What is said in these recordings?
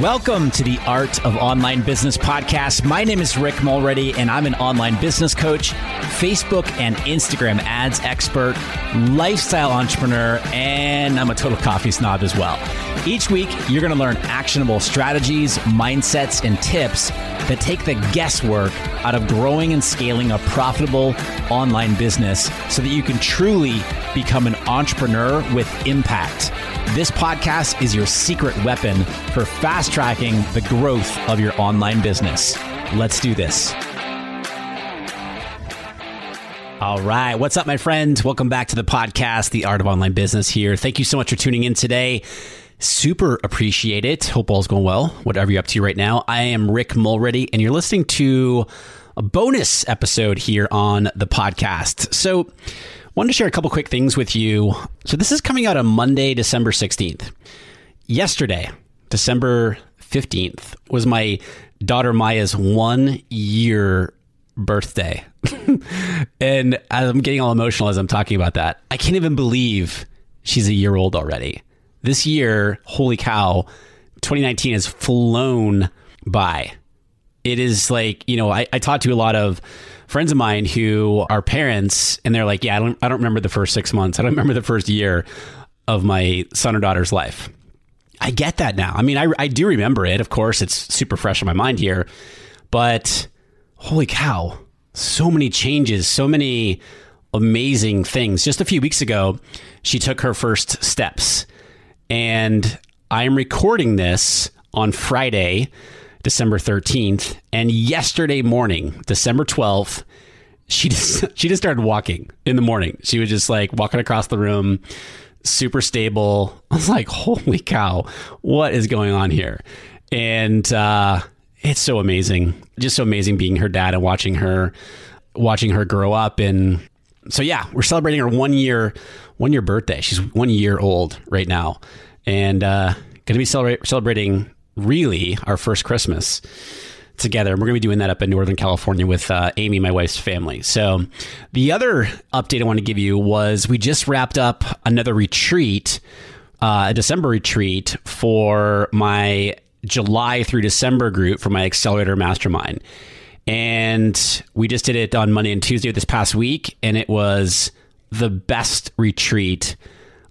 Welcome to the Art of Online Business podcast. My name is Rick Mulready, and I'm an online business coach, Facebook and Instagram ads expert, lifestyle entrepreneur, and I'm a total coffee snob as well. Each week, you're going to learn actionable strategies, mindsets, and tips that take the guesswork out of growing and scaling a profitable online business so that you can truly become an entrepreneur with impact. This podcast is your secret weapon for fast tracking the growth of your online business. Let's do this. All right. What's up, my friend? Welcome back to the podcast, The Art of Online Business here. Thank you so much for tuning in today. Super appreciate it. Hope all's going well, whatever you're up to right now. I am Rick Mulready, and you're listening to a bonus episode here on the podcast. So, wanted to share a couple quick things with you. So this is coming out on Monday, December 16th. Yesterday, December 15th, was my daughter Maya's one year birthday. and I'm getting all emotional as I'm talking about that. I can't even believe she's a year old already. This year, holy cow, 2019 has flown by. It is like, you know, I, I talked to a lot of friends of mine who are parents and they're like, yeah, I don't, I don't remember the first six months. I don't remember the first year of my son or daughter's life. I get that now. I mean, I, I do remember it. Of course, it's super fresh in my mind here, but holy cow, so many changes, so many amazing things. Just a few weeks ago, she took her first steps. And I'm recording this on Friday, December 13th. And yesterday morning, December 12th, she just she just started walking in the morning. She was just like walking across the room, super stable. I was like, holy cow, what is going on here? And uh, it's so amazing, just so amazing being her dad and watching her watching her grow up. And so yeah, we're celebrating her one year one year birthday. She's one year old right now, and uh, going to be celebrating really our first Christmas together. And we're going to be doing that up in Northern California with uh, Amy, my wife's family. So, the other update I want to give you was we just wrapped up another retreat, uh, a December retreat for my July through December group for my Accelerator Mastermind. And we just did it on Monday and Tuesday this past week, and it was the best retreat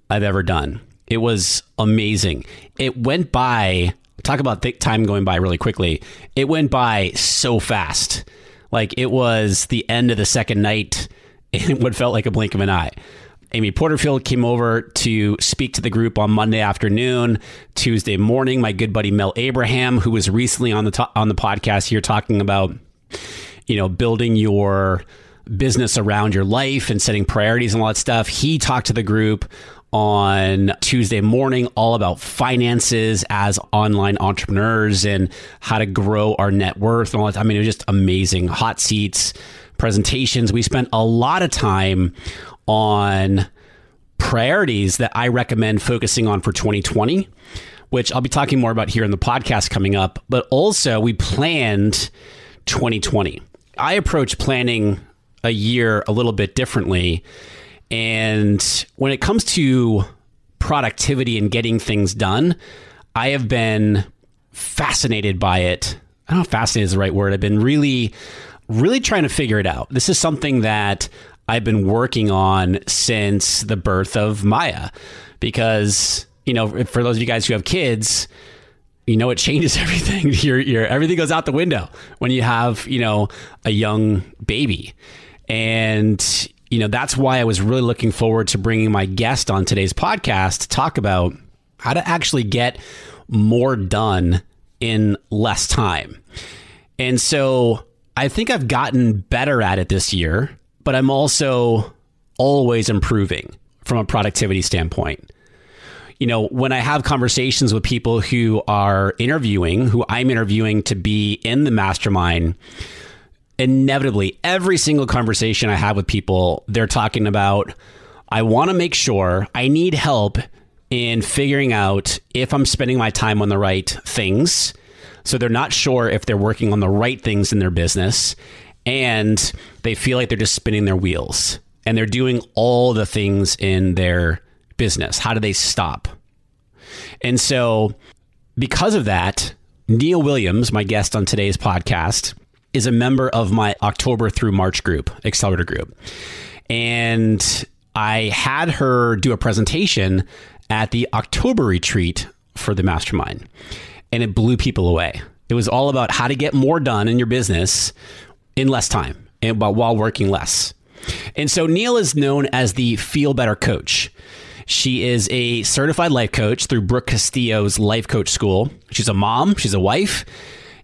I've ever done. It was amazing. It went by talk about th- time going by really quickly. It went by so fast. Like it was the end of the second night in what felt like a blink of an eye. Amy Porterfield came over to speak to the group on Monday afternoon. Tuesday morning, my good buddy Mel Abraham, who was recently on the to- on the podcast here talking about you know building your business around your life and setting priorities and all that stuff. He talked to the group on Tuesday morning all about finances as online entrepreneurs and how to grow our net worth and all that. I mean, it was just amazing. Hot seats, presentations. We spent a lot of time on priorities that I recommend focusing on for 2020, which I'll be talking more about here in the podcast coming up. But also, we planned 2020. I approach planning a year a little bit differently. And when it comes to productivity and getting things done, I have been fascinated by it. I don't know if fascinated is the right word. I've been really, really trying to figure it out. This is something that I've been working on since the birth of Maya because, you know, for those of you guys who have kids, you know, it changes everything. Your, your, everything goes out the window when you have, you know, a young baby. And, you know, that's why I was really looking forward to bringing my guest on today's podcast to talk about how to actually get more done in less time. And so I think I've gotten better at it this year, but I'm also always improving from a productivity standpoint. You know, when I have conversations with people who are interviewing, who I'm interviewing to be in the mastermind, inevitably, every single conversation I have with people, they're talking about, I want to make sure I need help in figuring out if I'm spending my time on the right things. So they're not sure if they're working on the right things in their business and they feel like they're just spinning their wheels and they're doing all the things in their business. How do they stop? And so, because of that, Neill Williams, my guest on today's podcast, is a member of my October through March group, Accelerator Group. And I had her do a presentation at the October retreat for the mastermind, and it blew people away. It was all about how to get more done in your business in less time and while working less. And so Neill is known as the Feel Better Coach. She is a certified life coach through Brooke Castillo's Life Coach School. She's a mom, she's a wife.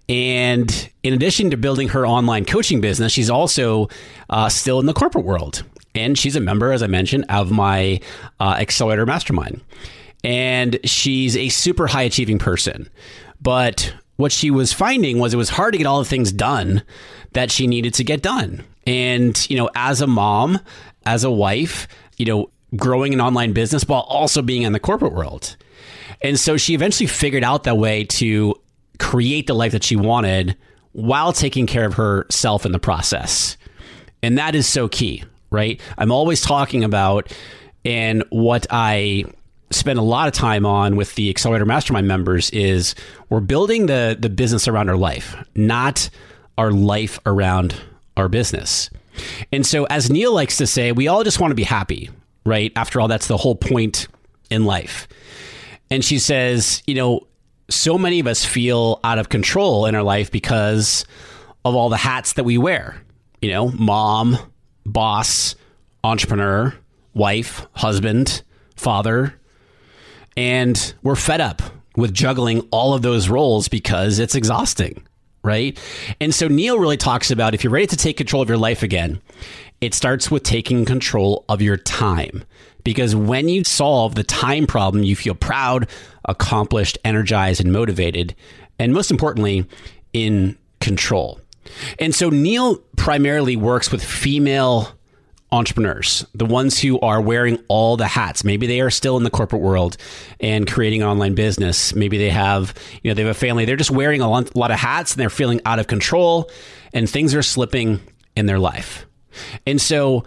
And in addition to building her online coaching business, she's also uh, still in the corporate world. And she's a member, as I mentioned, of my uh, Accelerator Mastermind. And she's a super high achieving person. But what she was finding was it was hard to get all the things done that she needed to get done. And, you know, as a mom, as a wife, you know, growing an online business while also being in the corporate world. And so she eventually figured out that way to create the life that she wanted while taking care of herself in the process. And that is so key, right? I'm always talking about and what I spend a lot of time on with the Accelerator Mastermind members is we're building the the business around our life, not our life around our business. And so as Neill likes to say, we all just want to be happy right? After all, that's the whole point in life. And she says, you know, so many of us feel out of control in our life because of all the hats that we wear. You know, mom, boss, entrepreneur, wife, husband, father. And we're fed up with juggling all of those roles because it's exhausting, right? And so Neill really talks about if you're ready to take control of your life again, it starts with taking control of your time. Because when you solve the time problem, you feel proud, accomplished, energized, and motivated. And most importantly, in control. And so Neill primarily works with female entrepreneurs, the ones who are wearing all the hats. Maybe they are still in the corporate world and creating an online business. Maybe they have, you know, they have a family. They're just wearing a lot of hats and they're feeling out of control and things are slipping in their life. And so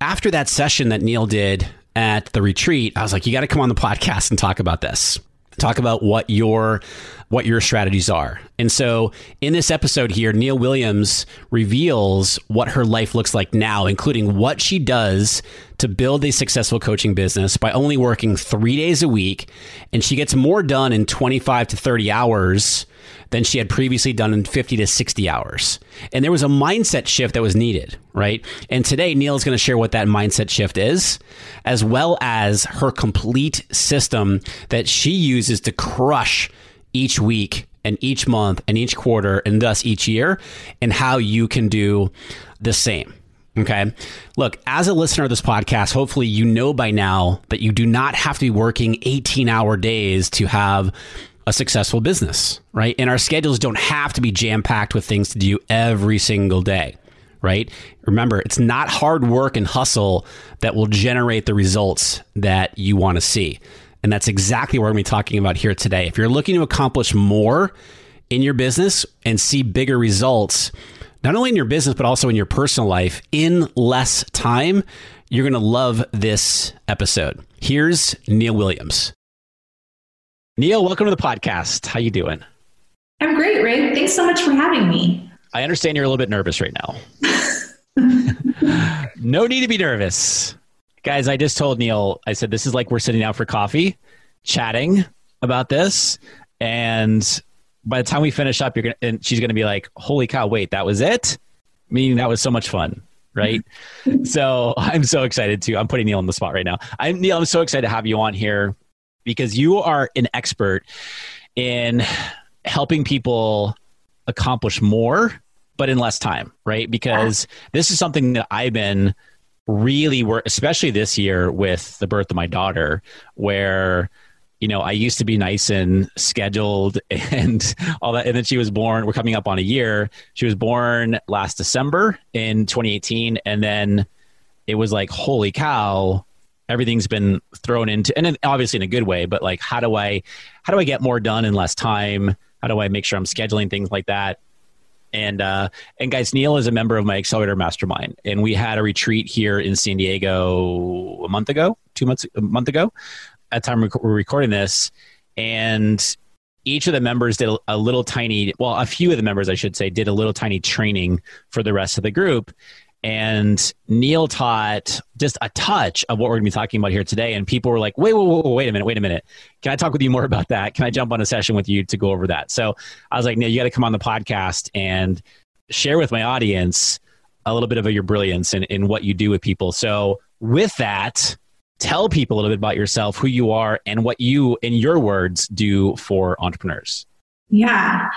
after that session that Neill did at the retreat, I was like, you got to come on the podcast and talk about this. Talk about what your what your strategies are. And so in this episode here, Neill Williams reveals what her life looks like now, including what she does to build a successful coaching business by only working three days a week. And she gets more done in 25 to 30 hours than she had previously done in 50 to 60 hours. And there was a mindset shift that was needed, right? And today, Neill is going to share what that mindset shift is, as well as her complete system that she uses to crush each week and each month and each quarter and thus each year, and how you can do the same. Okay. Look, as a listener of this podcast, hopefully you know by now that you do not have to be working 18 hour days to have a successful business, right? And our schedules don't have to be jam packed with things to do every single day, right? Remember, it's not hard work and hustle that will generate the results that you want to see. And that's exactly what we're going to be talking about here today. If you're looking to accomplish more in your business and see bigger results, not only in your business, but also in your personal life in less time, you're going to love this episode. Here's Neill Williams. Neill, welcome to the podcast. How you doing? I'm great, Ray. Thanks so much for having me. I understand you're a little bit nervous right now. no need to be nervous. Guys, I just told Neill, I said, this is like we're sitting out for coffee, chatting about this. And by the time we finish up, you're gonna, and she's going to be like, holy cow, wait, that was it? Meaning that was so much fun. Right. so I'm so excited to, I'm putting Neill on the spot right now. I'm Neill. I'm so excited to have you on here because you are an expert in helping people accomplish more but in less time, right? Because this is something that I've been really work, especially this year with the birth of my daughter, where you know I used to be nice and scheduled and all that, and then she was born. We're coming up on a year. She was born last December in 2018, and then it was like, holy cow! Everything's been thrown into, and obviously in a good way. But like, how do I, how do I get more done in less time? How do I make sure I'm scheduling things like that? And uh, and guys, Neill is a member of my Accelerator Mastermind, and we had a retreat here in San Diego a month ago, two months, a month ago. At the time we're recording this, and each of the members did a, a little tiny, well, a few of the members, I should say, did a little tiny training for the rest of the group. And Neill taught just a touch of what we're going to be talking about here today. And people were like, wait, wait, wait, wait a minute, wait a minute. Can I talk with you more about that? Can I jump on a session with you to go over that? So I was like, Neill, you got to come on the podcast and share with my audience a little bit of your brilliance in, in what you do with people. So with that, tell people a little bit about yourself, who you are, and what you, in your words, do for entrepreneurs. Yeah.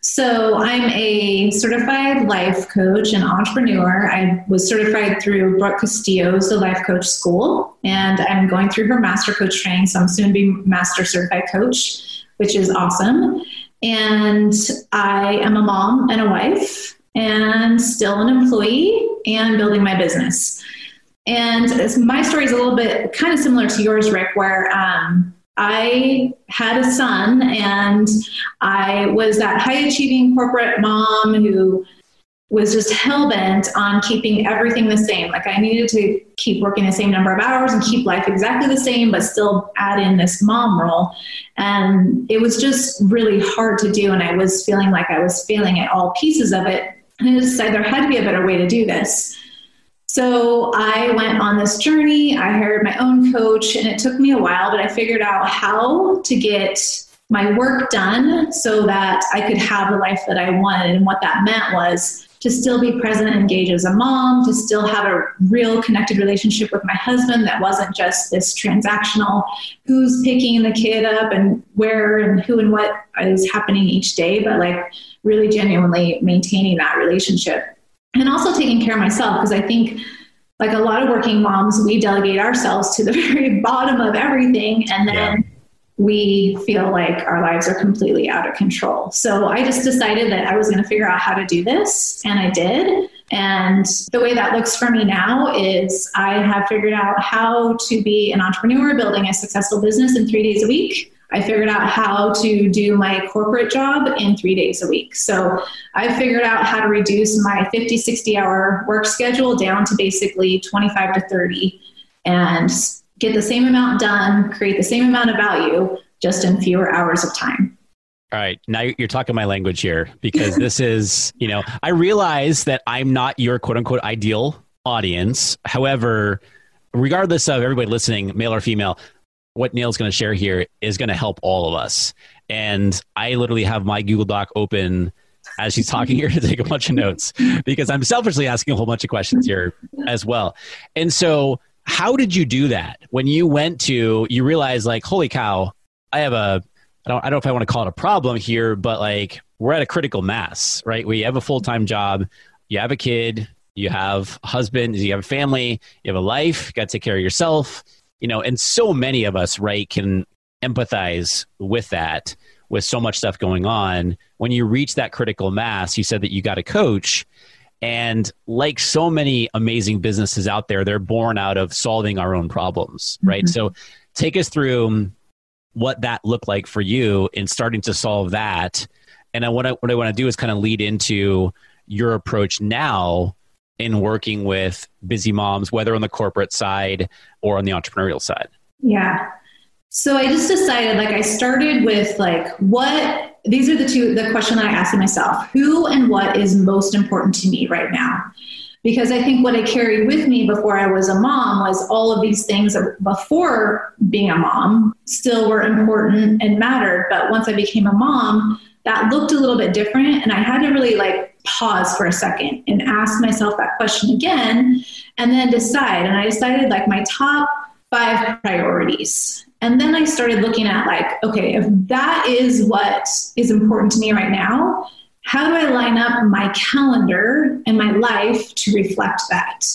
So I'm a certified life coach and entrepreneur. I was certified through Brooke Castillo's the life coach school, and I'm going through her master coach training. So I'm soon to be master certified coach, which is awesome. And I am a mom and a wife, and still an employee, and building my business. And my story is a little bit kind of similar to yours, Rick, where um, I had a son and I was that high achieving corporate mom who was just hell bent on keeping everything the same. Like I needed to keep working the same number of hours and keep life exactly the same, but still add in this mom role. And it was just really hard to do. And I was feeling like I was failing at all pieces of it. And I decided there had to be a better way to do this. So I went on this journey. I hired my own coach, and it took me a while, but I figured out how to get my work done so that I could have the life that I wanted. And what that meant was to still be present and engage as a mom, to still have a real connected relationship with my husband that wasn't just this transactional who's picking the kid up and where and who and what is happening each day, but like really genuinely maintaining that relationship and also taking care of myself because I think like a lot of working moms, we delegate ourselves to the very bottom of everything and then yeah. we feel like our lives are completely out of control. So I just decided that I was going to figure out how to do this and I did. And the way that looks for me now is I have figured out how to be an entrepreneur building a successful business in three days a week. I figured out how to do my corporate job in three days a week. So I figured out how to reduce my 50, 60 hour work schedule down to basically 25 to 30 and get the same amount done, create the same amount of value just in fewer hours of time. All right. Now you're talking my language here because this is, you know, I realize that I'm not your quote unquote ideal audience. However, regardless of everybody listening, male or female, what Neill's going to share here is going to help all of us. And I literally have my Google Doc open as she's talking here to take a bunch of notes because I'm selfishly asking a whole bunch of questions here as well. And so, how did you do that when you went to you realized like, holy cow, I have a I don't I don't know if I want to call it a problem here, but like we're at a critical mass, right? We have a full time job, you have a kid, you have a husband, you have a family, you have a life, you got to take care of yourself you know, and so many of us, right, can empathize with that with so much stuff going on. When you reach that critical mass, you said that you got a coach. And like so many amazing businesses out there, they're born out of solving our own problems, right? Mhm. So take us through what that looked like for you in starting to solve that. And I, what I, what I want to do is kind of lead into your approach now in working with busy moms, whether on the corporate side or on the entrepreneurial side. Yeah. So I just decided, like, I started with, like, what these are the two, the question that I asked myself who and what is most important to me right now? Because I think what I carried with me before I was a mom was all of these things before being a mom still were important and mattered. But once I became a mom, that looked a little bit different. And I had to really like pause for a second and ask myself that question again and then decide. And I decided like my top five priorities. And then I started looking at like, okay, if that is what is important to me right now, how do I line up my calendar and my life to reflect that?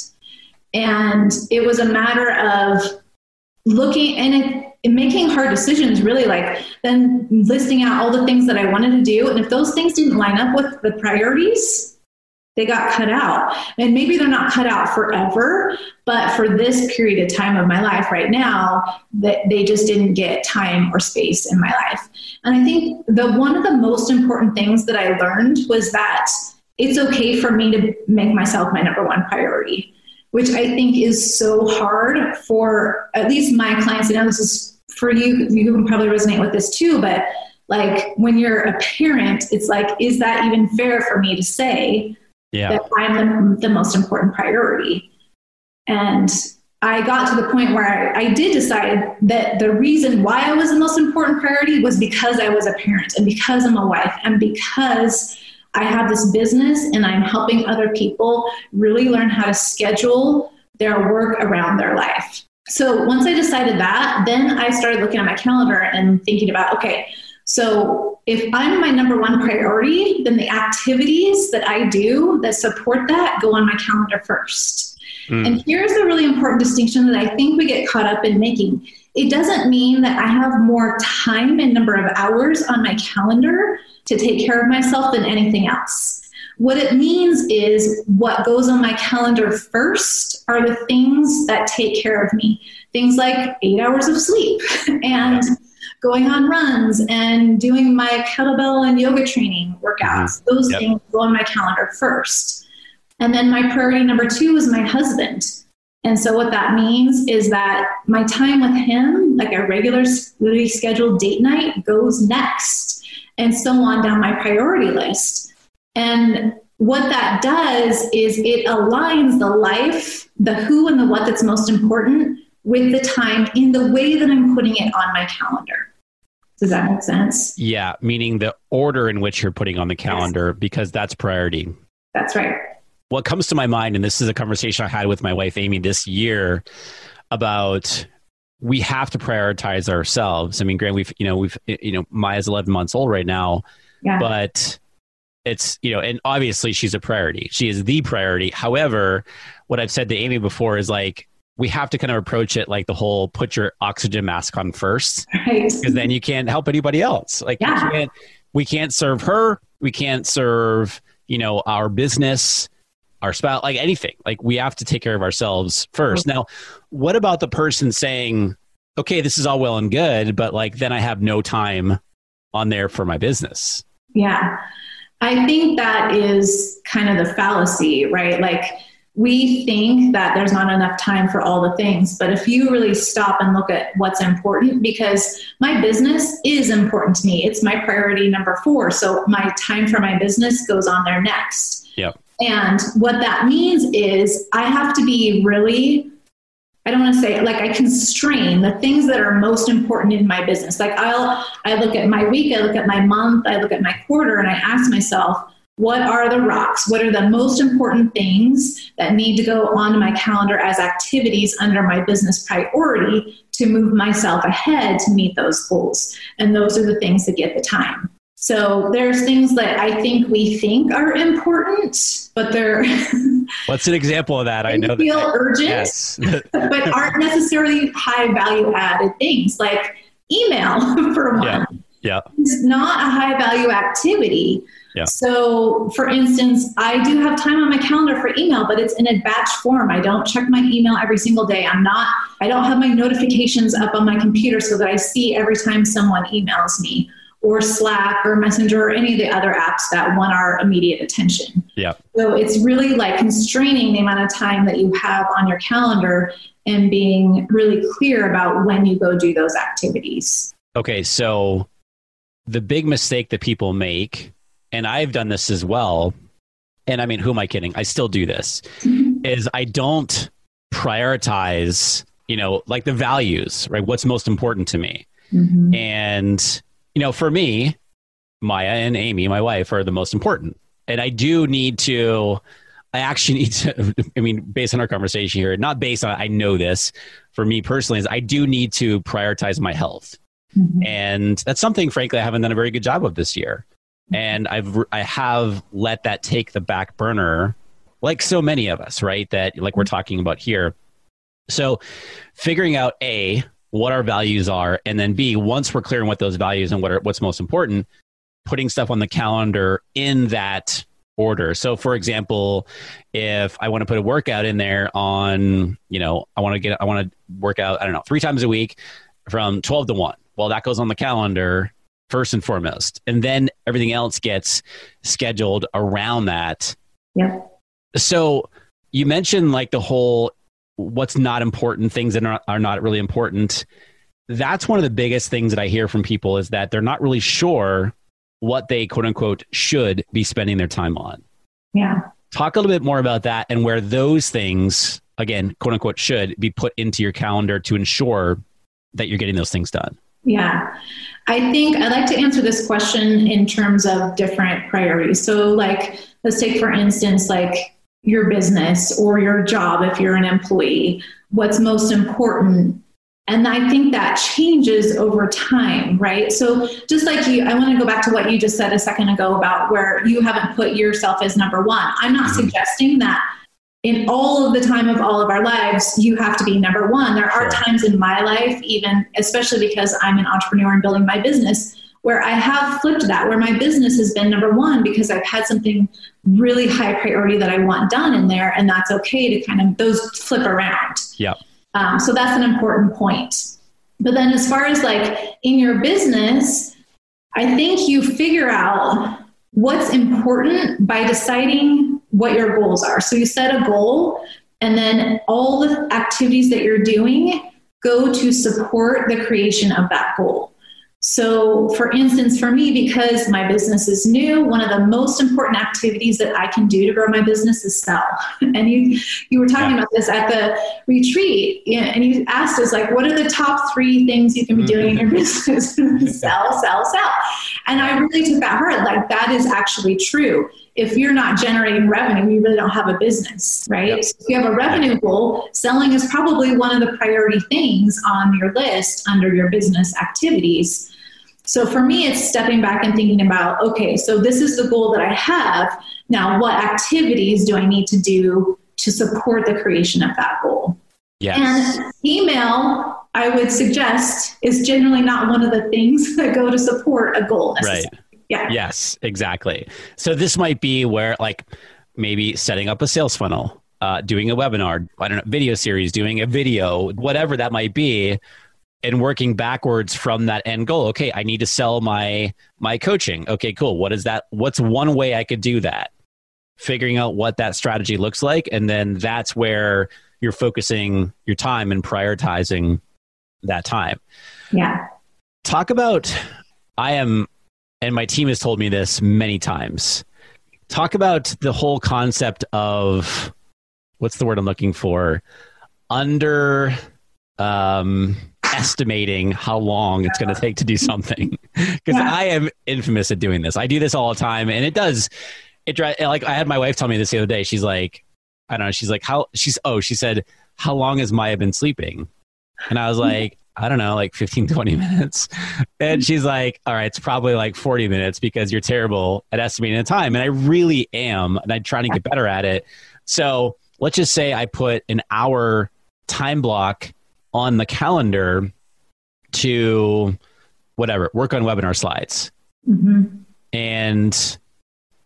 And it was a matter of looking and it, making hard decisions really like then listing out all the things that I wanted to do. And if those things didn't line up with the priorities, they got cut out. And maybe they're not cut out forever, but for this period of time of my life right now, that they just didn't get time or space in my life. And I think the one of the most important things that I learned was that it's okay for me to make myself my number one priority, which I think is so hard for at least my clients. I know this is for you, you can probably resonate with this too, but like when you're a parent, it's like, is that even fair for me to say Yeah. that I'm the, the most important priority. And I got to the point where I, I did decide that the reason why I was the most important priority was because I was a parent and because I'm a wife and because I have this business and I'm helping other people really learn how to schedule their work around their life. So once I decided that, then I started looking at my calendar and thinking about, okay, so if I'm my number one priority, then the activities that I do that support that go on my calendar first. Mm. And here's the really important distinction that I think we get caught up in making. It doesn't mean that I have more time and number of hours on my calendar to take care of myself than anything else. What it means is what goes on my calendar first are the things that take care of me. Things like eight hours of sleep and going on runs and doing my kettlebell and yoga training workouts. Mm-hmm. Those Yep. things go on my calendar first. And then my priority number two is my husband. And so what that means is that my time with him, like a regularly scheduled date night, goes next, and so on down my priority list. And what that does is it aligns the life, the who and the what that's most important with the time in the way that I'm putting it on my calendar. Does that make sense? Yeah, meaning the order in which you're putting on the calendar because that's priority. That's right. What comes to my mind, and this is a conversation I had with my wife Amy this year about we have to prioritize ourselves. I mean, Grant, we've you know we've you know Maya's 11 months old right now, Yeah. but it's you know and obviously she's a priority she is the priority however what i've said to amy before is like we have to kind of approach it like the whole put your oxygen mask on first right. because then you can't help anybody else like Yeah. we can't we can't serve her we can't serve you know our business our spouse like anything like we have to take care of ourselves first now what about the person saying okay this is all well and good but like then i have no time on there for my business Yeah. I think that is kind of the fallacy, right? Like we think that there's not enough time for all the things, but if you really stop and look at what's important, because my business is important to me, it's my priority number four. So my time for my business goes on there next. Yep. And what that means is I have to be really I don't want to say like I constrain the things that are most important in my business. Like I'll I look at my week, I look at my month, I look at my quarter and I ask myself, what are the rocks? What are the most important things that need to go onto my calendar as activities under my business priority to move myself ahead to meet those goals? And those are the things that get the time. So there's things that I think we think are important, but they're What's an example of that? I know feel that. urgent Yes. but aren't necessarily high value added things like email for one. Yeah. yeah. is not a high value activity. Yeah. So, for instance, I do have time on my calendar for email, but it's in a batch form. I don't check my email every single day. I'm not, I don't have my notifications up on my computer so that I see every time someone emails me or Slack or Messenger or any of the other apps that want our immediate attention. Yeah. So it's really like constraining the amount of time that you have on your calendar and being really clear about when you go do those activities. Okay, so the big mistake that people make, and I've done this as well, and I mean, who am I kidding? I still do this, is I don't prioritize, you know, like the values, right? What's most important to me. Mm-hmm. And, you know, for me, Maya and Amy, my wife, are the most important. And I do need to, I actually need to, I mean, based on our conversation here, not based on, I know this for me personally, is I do need to prioritize my health. Mhm. And that's something, frankly, I haven't done a very good job of this year. And I've, I have let that take the back burner, like so many of us, right? That, like we're talking about here. So figuring out A, what our values are, and then B, once we're clear on what those values and what are, what's most important, putting stuff on the calendar in that order. So for example, if I want to put a workout in there on, you know, I want to get I want to work out, I don't know, 3 times a week from 12 to 1. Well, that goes on the calendar first and foremost. And then everything else gets scheduled around that. Yeah. So you mentioned like the whole what's not important, things that are, are not really important. That's one of the biggest things that I hear from people is that they're not really sure what they quote unquote should be spending their time on. Yeah. Talk a little bit more about that and where those things, again, quote unquote, should be put into your calendar to ensure that you're getting those things done. Yeah. I think I'd like to answer this question in terms of different priorities. So, like, let's take, for instance, like your business or your job if you're an employee. What's most important? And I think that changes over time, right? So, just like you, I want to go back to what you just said a second ago about where you haven't put yourself as number one. I'm not Mhm. suggesting that in all of the time of all of our lives, you have to be number one. There are times in my life, even especially because I'm an entrepreneur and building my business, where I have flipped that, where my business has been number one because I've had something really high priority that I want done in there, and that's okay to kind of those flip around. Yeah. Um, so that's an important point. But then, as far as like in your business, I think you figure out what's important by deciding what your goals are. So you set a goal, and then all the activities that you're doing go to support the creation of that goal. So, for instance, for me, because my business is new, one of the most important activities that I can do to grow my business is sell. And you, you were talking Yeah. about this at the retreat, and you asked us like, what are the top three things you can be doing in your mm-hmm. business? sell, sell, sell. And I really took that hard. Like that is actually true. If you're not generating revenue, you really don't have a business, right? Yep. So if you have a revenue goal, selling is probably one of the priority things on your list under your business activities. So for me, it's stepping back and thinking about, okay, so this is the goal that I have. Now, what activities do I need to do to support the creation of that goal? Yes. And email, I would suggest, is generally not one of the things that go to support a goal. Right. Yeah. Yes, exactly. So this might be where, like, maybe setting up a sales funnel, uh, doing a webinar, I don't know, video series, doing a video, whatever that might be, and working backwards from that end goal. Okay, I need to sell my my coaching. Okay, cool. What is that? What's one way I could do that? Figuring out what that strategy looks like, and then that's where you're focusing your time and prioritizing that time Yeah. talk about i am and my team has told me this many times. Talk about the whole concept of what's the word i'm looking for? Under um estimating how long it's going to take to do something. Because Yeah. i am infamous at doing this. I do this all the time and it does it like i had my wife tell me this the other day. She's like i don't know she's like how she's oh she said how long has maya been sleeping? And i was like i don't know like 15 20 minutes and she's like all right it's probably like 40 minutes because you're terrible at estimating the time and i really am and i'm trying to get better at it so let's just say i put an hour time block on the calendar to whatever, work on webinar slides. Mm-hmm. And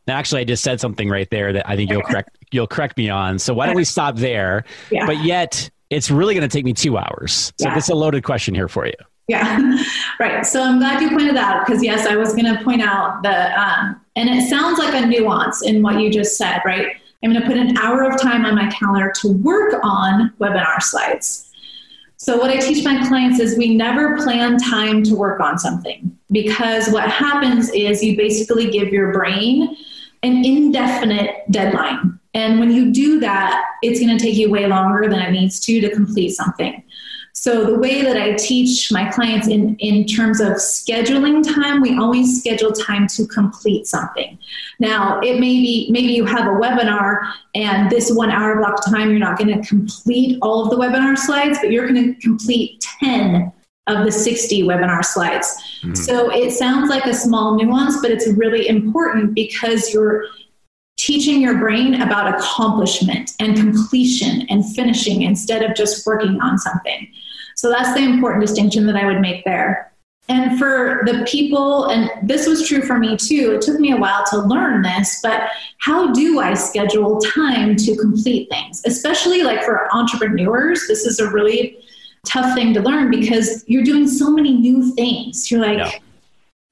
actually, I just said something right there that I think you'll correct you'll correct me on. So why don't we stop there? Yeah. But yet, it's really going to take me two hours. So yeah. this is a loaded question here for you. Yeah, right. So I'm glad you pointed that out because yes, I was going to point out the, um, and it sounds like a nuance in what you just said, right? I'm going to put an hour of time on my calendar to work on webinar slides. So, what I teach my clients is we never plan time to work on something because what happens is you basically give your brain an indefinite deadline. And when you do that, it's going to take you way longer than it needs to to complete something. So the way that I teach my clients in, in terms of scheduling time, we always schedule time to complete something. Now, it may be maybe you have a webinar and this one hour block time, you're not going to complete all of the webinar slides, but you're going to complete 10 of the 60 webinar slides. Mm-hmm. So it sounds like a small nuance, but it's really important because you're teaching your brain about accomplishment and completion and finishing instead of just working on something. So that's the important distinction that I would make there. And for the people, and this was true for me too, it took me a while to learn this, but how do I schedule time to complete things? Especially like for entrepreneurs, this is a really tough thing to learn because you're doing so many new things. You're like, yeah.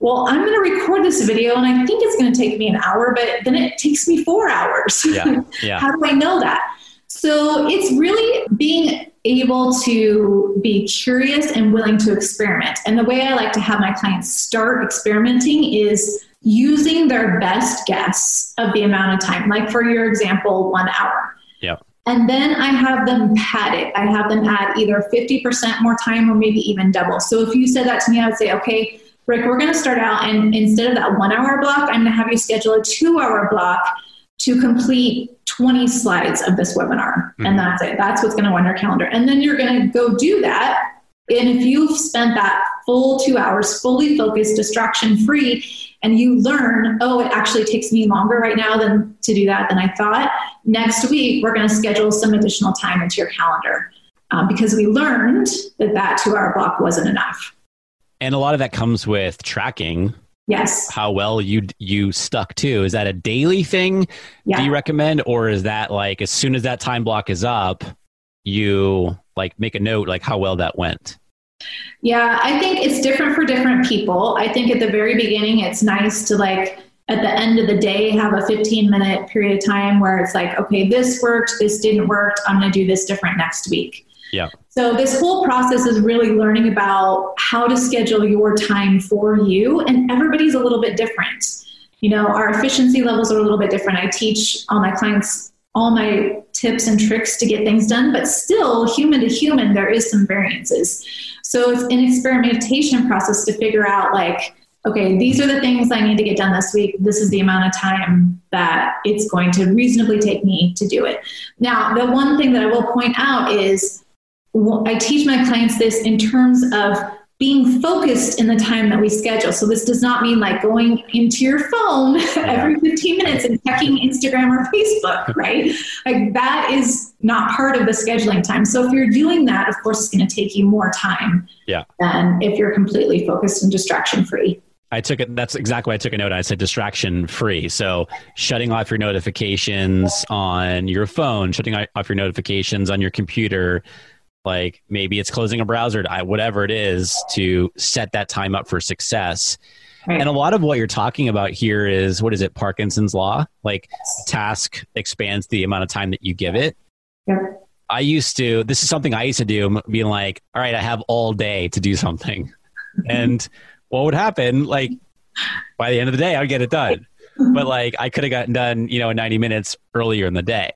Well, I'm going to record this video and I think it's going to take me an hour, but then it takes me four hours. Yeah. Yeah. how do I know that? So it's really being able to be curious and willing to experiment. And the way I like to have my clients start experimenting is using their best guess of the amount of time. Like for your example, one hour. Yeah. And then I have them pad it. I have them add either 50% more time or maybe even double. So if you said that to me, I would say, okay, Rick, we're going to start out and instead of that one hour block, I'm going to have you schedule a two hour block to complete 20 slides of this webinar. Mm-hmm. And that's it. That's what's going to run your calendar. And then you're going to go do that. And if you've spent that full two hours fully focused, distraction free, and you learn, oh, it actually takes me longer right now than to do that than I thought. Next week, we're going to schedule some additional time into your calendar um, because we learned that that two hour block wasn't enough. And a lot of that comes with tracking Yes. How well you you stuck to. Is that a daily thing? Yeah. Do you recommend or is that like as soon as that time block is up, you like make a note like how well that went? Yeah, I think it's different for different people. I think at the very beginning it's nice to like at the end of the day have a 15 minute period of time where it's like okay, this worked, this didn't work, I'm going to do this different next week. Yeah. So this whole process is really learning about how to schedule your time for you and everybody's a little bit different. You know, our efficiency levels are a little bit different. I teach all my clients all my tips and tricks to get things done, but still human to human there is some variances. So it's an experimentation process to figure out like okay, these are the things I need to get done this week. This is the amount of time that it's going to reasonably take me to do it. Now, the one thing that I will point out is I teach my clients this in terms of being focused in the time that we schedule. So this does not mean like going into your phone yeah. every 15 minutes and checking Instagram or Facebook, right? Like that is not part of the scheduling time. So if you're doing that, of course, it's going to take you more time yeah. than if you're completely focused and distraction free. I took it. That's exactly why I took a note. I said distraction free. So shutting off your notifications on your phone, shutting off your notifications on your computer, like maybe it's closing a browser whatever it is to set that time up for success. Right. and a lot of what you're talking about here is what is it parkinson's law? Like task expands the amount of time that you give it. Yeah. i used to this is something i used to do being like all right i have all day to do something. And what would happen like by the end of the day i'd get it done. But like i could have gotten done you know in 90 minutes earlier in the day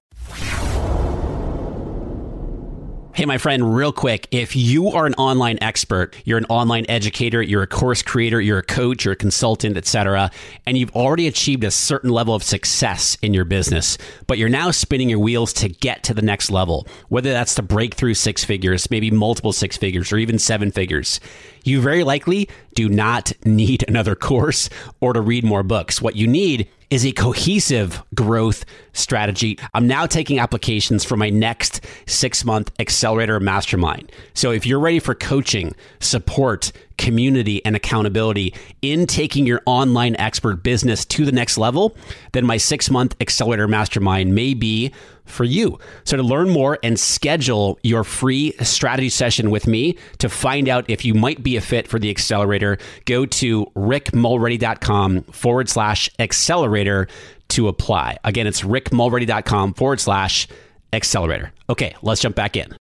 Hey, my friend, real quick. If you are an online expert, you're an online educator, you're a course creator, you're a coach, you're a consultant, etc., and you've already achieved a certain level of success in your business, but you're now spinning your wheels to get to the next level, whether that's to break through six figures, maybe multiple six figures, or even seven figures, you very likely do not need another course or to read more books. What you need is a cohesive growth strategy. I'm now taking applications for my next six month accelerator mastermind. So if you're ready for coaching, support, community, and accountability in taking your online expert business to the next level, then my six month accelerator mastermind may be for you. So to learn more and schedule your free strategy session with me to find out if you might be a fit for the accelerator, go to rickmulready.com forward slash accelerator to apply. Again, it's rickmulready.com forward slash accelerator. Okay, let's jump back in.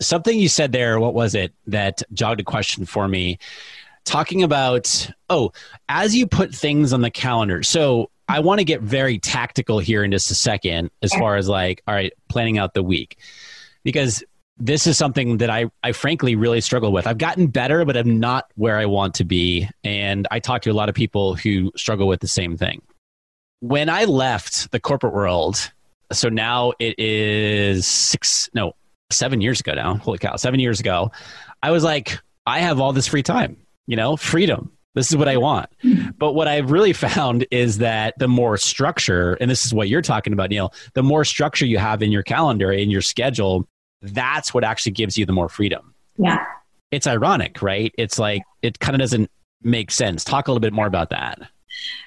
Something you said there, what was it that jogged a question for me? Talking about, oh, as you put things on the calendar. So I want to get very tactical here in just a second, as far as like, all right, planning out the week. Because this is something that I, I frankly really struggle with. I've gotten better, but I'm not where I want to be. And I talk to a lot of people who struggle with the same thing. When I left the corporate world, so now it is six, no, seven years ago now. Holy cow, seven years ago. I was like, I have all this free time, you know, freedom. This is what I want. Mm-hmm. But what I've really found is that the more structure, and this is what you're talking about, Neill, the more structure you have in your calendar, in your schedule, that's what actually gives you the more freedom. Yeah. It's ironic, right? It's like, it kind of doesn't make sense. Talk a little bit more about that.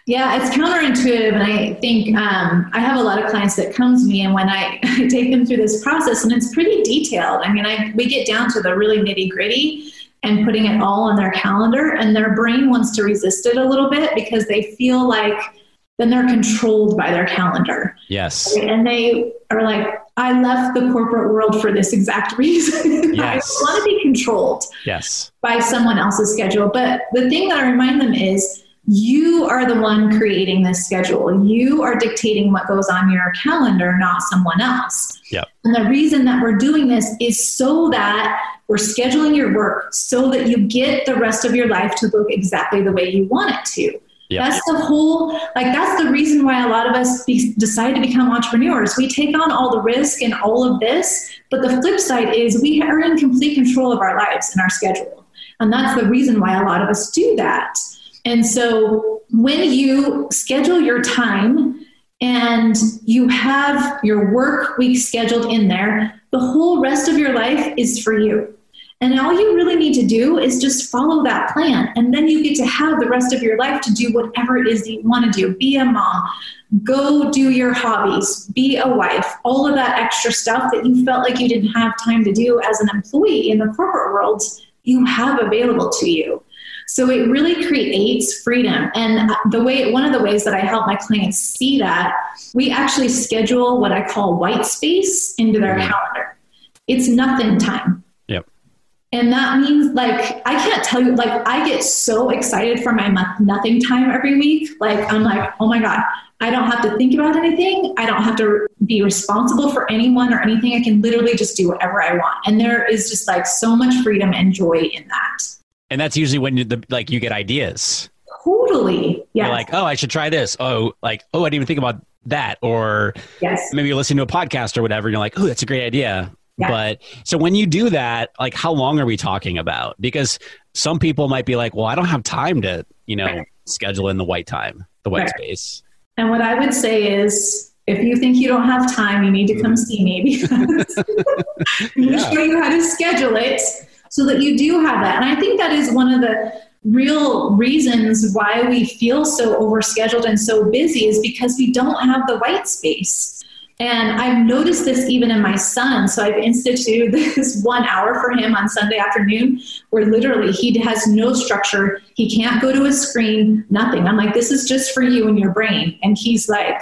Yeah, it's counterintuitive. And I think um, I have a lot of clients that come to me, and when I, I take them through this process, and it's pretty detailed. I mean, I, we get down to the really nitty gritty and putting it all on their calendar, and their brain wants to resist it a little bit because they feel like then they're controlled by their calendar. Yes. And they are like, I left the corporate world for this exact reason. Yes. I want to be controlled Yes. by someone else's schedule. But the thing that I remind them is you are the one creating this schedule. You are dictating what goes on your calendar, not someone else. Yep. And the reason that we're doing this is so that we're scheduling your work so that you get the rest of your life to look exactly the way you want it to. That's the whole, like, that's the reason why a lot of us be, decide to become entrepreneurs. We take on all the risk and all of this, but the flip side is we are in complete control of our lives and our schedule. And that's the reason why a lot of us do that. And so when you schedule your time and you have your work week scheduled in there, the whole rest of your life is for you. And all you really need to do is just follow that plan. And then you get to have the rest of your life to do whatever it is that you want to do. Be a mom, go do your hobbies, be a wife, all of that extra stuff that you felt like you didn't have time to do as an employee in the corporate world, you have available to you. So it really creates freedom. And the way, one of the ways that I help my clients see that, we actually schedule what I call white space into their mm-hmm. calendar. It's nothing time. And that means like I can't tell you like I get so excited for my month nothing time every week. Like I'm like, "Oh my god, I don't have to think about anything. I don't have to be responsible for anyone or anything. I can literally just do whatever I want." And there is just like so much freedom and joy in that. And that's usually when you, the, like you get ideas. Totally. Yeah. Like, oh, I should try this. Oh, like, oh, I didn't even think about that. Or yes. maybe you listen to a podcast or whatever. And you're like, oh, that's a great idea. Yeah. But so when you do that, like, how long are we talking about? Because some people might be like, well, I don't have time to, you know, Right. schedule in the white time, the white Right. space. And what I would say is if you think you don't have time, you need to come mm-hmm. see me because I'm going to show you how to schedule it so that you do have that. And I think that is one of the real reasons why we feel so overscheduled and so busy is because we don't have the white space. And I've noticed this even in my son. So I've instituted this one hour for him on Sunday afternoon where literally he has no structure. He can't go to a screen, nothing. I'm like, this is just for you and your brain. And he's like,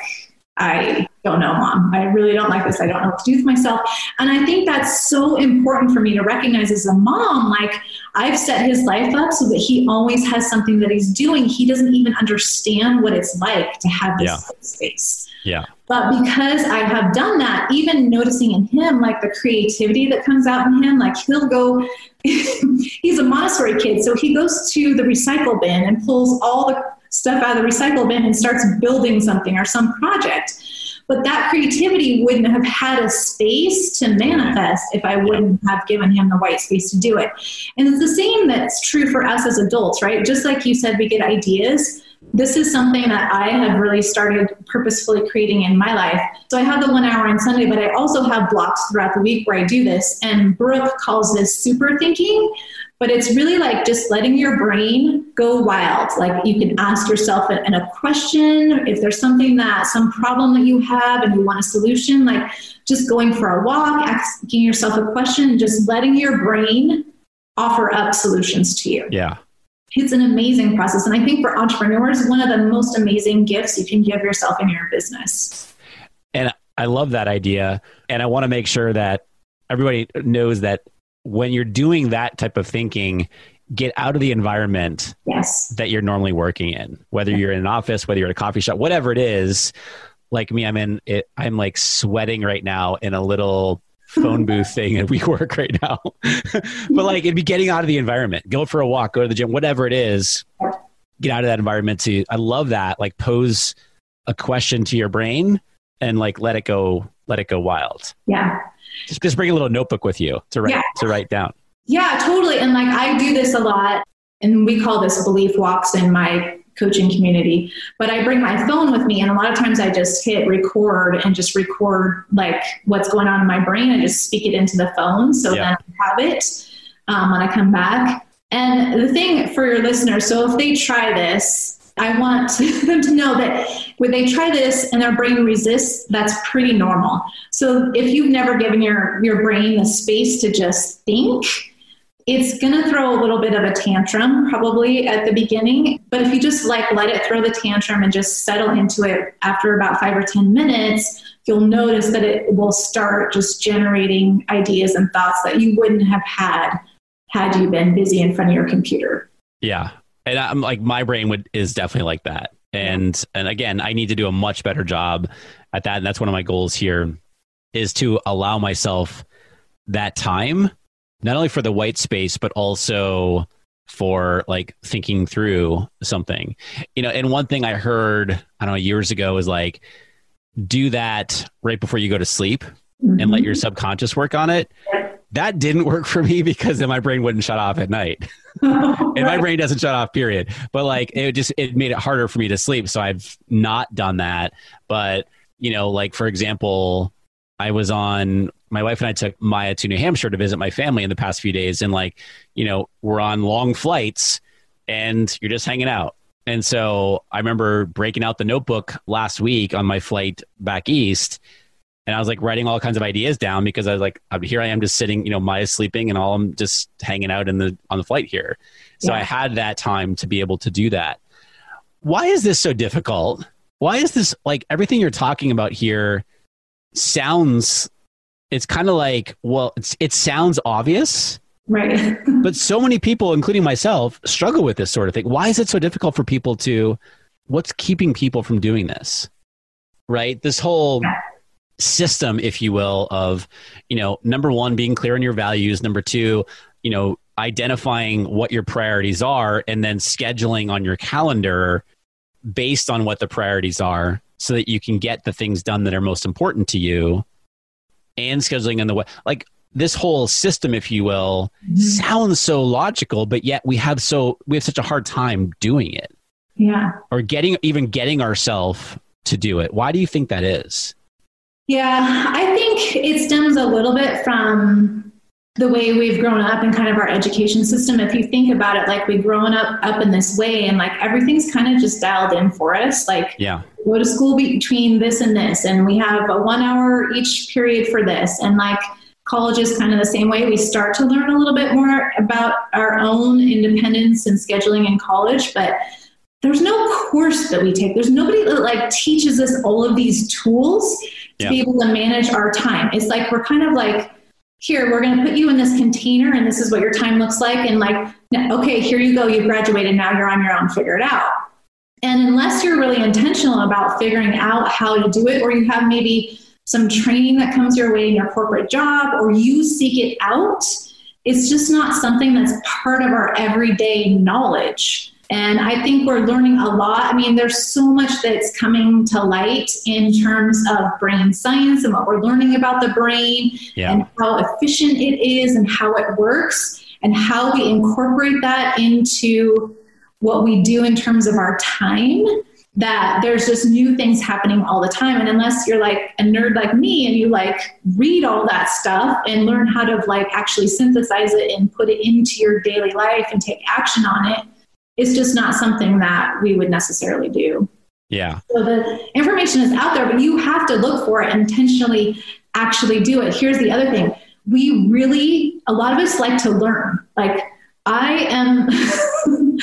I don't know, mom. I really don't like this. I don't know what to do with myself. And I think that's so important for me to recognize as a mom. Like, I've set his life up so that he always has something that he's doing. He doesn't even understand what it's like to have this Yeah. space. Yeah. But because I have done that, even noticing in him like the creativity that comes out in him, like he'll go, he's a Montessori kid, so he goes to the recycle bin and pulls all the stuff out of the recycle bin and starts building something or some project. But that creativity wouldn't have had a space to manifest if I wouldn't have given him the white space to do it. And it's the same that's true for us as adults, right? Just like you said, we get ideas this is something that I have really started purposefully creating in my life. So I have the one hour on Sunday, but I also have blocks throughout the week where I do this. And Brooke calls this super thinking, but it's really like just letting your brain go wild. Like you can ask yourself a, a question if there's something that, some problem that you have and you want a solution, like just going for a walk, asking yourself a question, just letting your brain offer up solutions to you. Yeah it's an amazing process. And I think for entrepreneurs, one of the most amazing gifts you can give yourself in your business. And I love that idea. And I want to make sure that everybody knows that when you're doing that type of thinking, get out of the environment yes. that you're normally working in, whether you're in an office, whether you're at a coffee shop, whatever it is. Like me, I'm in it, I'm like sweating right now in a little phone booth thing at WeWork right now. but like it'd be getting out of the environment, go for a walk, go to the gym, whatever it is, get out of that environment to I love that. Like pose a question to your brain and like let it go, let it go wild. Yeah. Just just bring a little notebook with you to write yeah. to write down. Yeah, totally. And like I do this a lot and we call this belief walks in my coaching community. But I bring my phone with me, and a lot of times I just hit record and just record like what's going on in my brain and just speak it into the phone. So yeah. then I have it um, when I come back. And the thing for your listeners, so if they try this, I want them to know that when they try this and their brain resists, that's pretty normal. So if you've never given your, your brain the space to just think, it's going to throw a little bit of a tantrum probably at the beginning. But if you just like let it throw the tantrum and just settle into it after about five or ten minutes you'll notice that it will start just generating ideas and thoughts that you wouldn't have had had you been busy in front of your computer. Yeah and i'm like my brain would is definitely like that and and again i need to do a much better job at that and that's one of my goals here is to allow myself that time not only for the white space, but also for like thinking through something. You know, and one thing I heard, I don't know, years ago is like, do that right before you go to sleep mm-hmm. and let your mm-hmm. subconscious work on it. That didn't work for me because then my brain wouldn't shut off at night. And my brain doesn't shut off, period. But like it just it made it harder for me to sleep. So I've not done that. But, you know, like for example, I was on my wife and I took Maya to New Hampshire to visit my family in the past few days. And like, you know, we're on long flights and you're just hanging out. And so I remember breaking out the notebook last week on my flight back east. And I was like writing all kinds of ideas down because I was like, here I am just sitting, you know, Maya's sleeping and all I'm just hanging out in the, on the flight here. So yeah. I had that time to be able to do that. Why is this so difficult? Why is this like everything you're talking about here sounds it's kind of like, well, it sounds obvious. Right. but so many people, including myself, struggle with this sort of thing. Why is it so difficult for people to, what's keeping people from doing this? Right? This whole system, if you will, of, you know, number one, being clear on your values. Number two, you know, identifying what your priorities are and then scheduling on your calendar based on what the priorities are so that you can get the things done that are most important to you and scheduling in the way like this whole system if you will mm-hmm. sounds so logical but yet we have so we have such a hard time doing it yeah or getting even getting ourselves to do it why do you think that is yeah i think it stems a little bit from the way we've grown up and kind of our education system. If you think about it like we've grown up up in this way and like everything's kind of just dialed in for us. Like yeah. go to school between this and this and we have a one hour each period for this. And like college is kind of the same way. We start to learn a little bit more about our own independence and scheduling in college but there's no course that we take there's nobody that like teaches us all of these tools to yeah. be able to manage our time it's like we're kind of like here, we're going to put you in this container and this is what your time looks like. And like, okay, here you go. You've graduated. Now you're on your own. Figure it out. And unless you're really intentional about figuring out how to do it, or you have maybe some training that comes your way in your corporate job, or you seek it out, it's just not something that's part of our everyday knowledge. And I think we're learning a lot. I mean, there's so much that's coming to light in terms of brain science and what we're learning about the brain yeah. and how efficient it is and how it works and how we incorporate that into what we do in terms of our time that there's just new things happening all the time and unless you're like a nerd like me and you like read all that stuff and learn how to like actually synthesize it and put it into your daily life and take action on it it's just not something that we would necessarily do yeah so the information is out there but you have to look for it and intentionally actually do it here's the other thing we really a lot of us like to learn like i am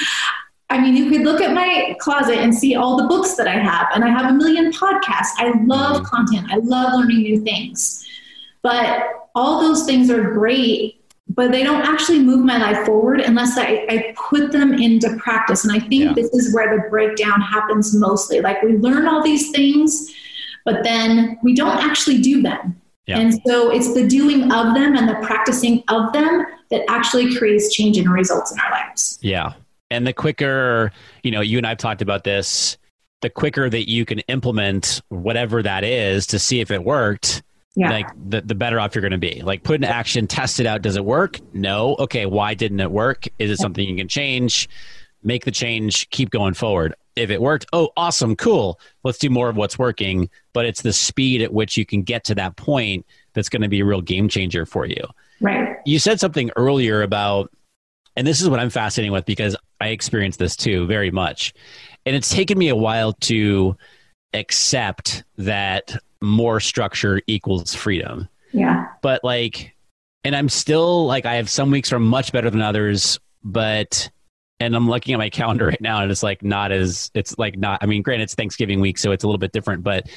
I mean, you could look at my closet and see all the books that I have, and I have a million podcasts. I love mm-hmm. content, I love learning new things. But all those things are great, but they don't actually move my life forward unless I, I put them into practice. And I think yeah. this is where the breakdown happens mostly. Like we learn all these things, but then we don't actually do them. Yeah. And so it's the doing of them and the practicing of them that actually creates change and results in our lives. Yeah. And the quicker, you know, you and I've talked about this, the quicker that you can implement whatever that is to see if it worked, yeah. like the, the better off you're going to be. Like put in action, test it out. Does it work? No. Okay. Why didn't it work? Is it something you can change? Make the change, keep going forward. If it worked, oh, awesome, cool. Let's do more of what's working. But it's the speed at which you can get to that point that's going to be a real game changer for you. Right. You said something earlier about and this is what I'm fascinated with because I experienced this too very much. And it's taken me a while to accept that more structure equals freedom. Yeah. But like, and I'm still like, I have some weeks are much better than others, but, and I'm looking at my calendar right now and it's like not as, it's like not, I mean, granted, it's Thanksgiving week, so it's a little bit different, but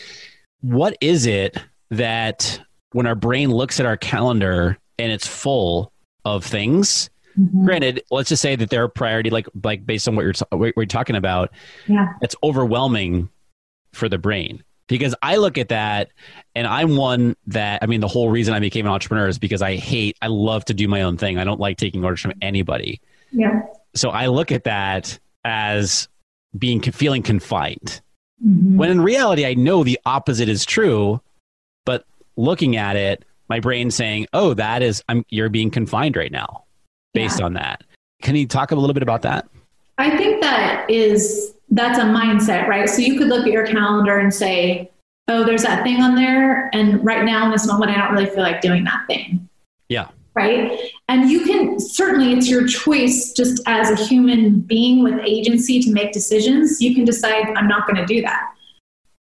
what is it that when our brain looks at our calendar and it's full of things, Mm-hmm. Granted, let's just say that their priority, like like based on what you're what you're talking about, yeah, it's overwhelming for the brain. Because I look at that, and I'm one that I mean, the whole reason I became an entrepreneur is because I hate, I love to do my own thing. I don't like taking orders from anybody. Yeah. So I look at that as being feeling confined. Mm-hmm. When in reality, I know the opposite is true, but looking at it, my brain's saying, "Oh, that is, I'm, you're being confined right now." based yeah. on that. Can you talk a little bit about that? I think that is that's a mindset, right? So you could look at your calendar and say, "Oh, there's that thing on there, and right now in this moment, I don't really feel like doing that thing." Yeah. Right. And you can certainly, it's your choice just as a human being with agency to make decisions. You can decide, I'm not going to do that.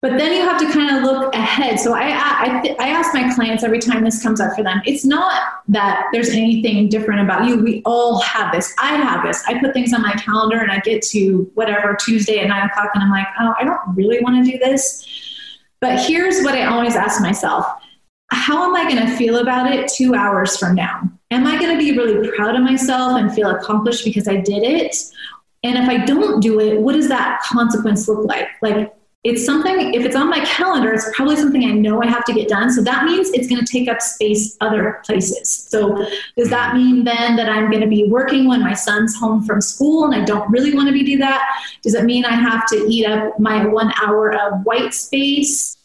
But then you have to kind of look ahead. So I, I, I ask my clients every time this comes up for them. It's not that there's anything different about you. We all have this. I have this. I put things on my calendar and I get to whatever Tuesday at nine o'clock and I'm like, oh, I don't really want to do this. But here's what I always ask myself how am I going to feel about it two hours from now? Am I going to be really proud of myself and feel accomplished because I did it? And if I don't do it, what does that consequence look like? Like, it's something if it's on my calendar it's probably something i know i have to get done. So that means it's going to take up space other places. So does that mean then that i'm going to be working when my son's home from school and i don't really want to be do that? Does it mean i have to eat up my one hour of white space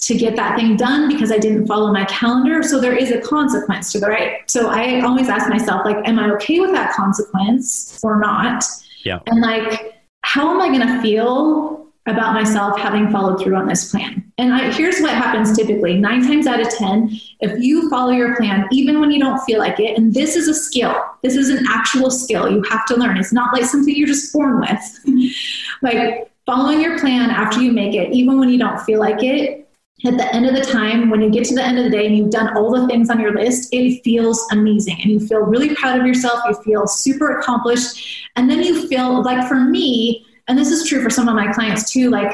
to get that thing done because i didn't follow my calendar? So there is a consequence to the right? So i always ask myself like am i okay with that consequence or not? Yeah. And like how am i going to feel about myself having followed through on this plan. And I, here's what happens typically nine times out of 10, if you follow your plan, even when you don't feel like it, and this is a skill, this is an actual skill you have to learn. It's not like something you're just born with. like following your plan after you make it, even when you don't feel like it, at the end of the time, when you get to the end of the day and you've done all the things on your list, it feels amazing and you feel really proud of yourself. You feel super accomplished. And then you feel like for me, and this is true for some of my clients too, like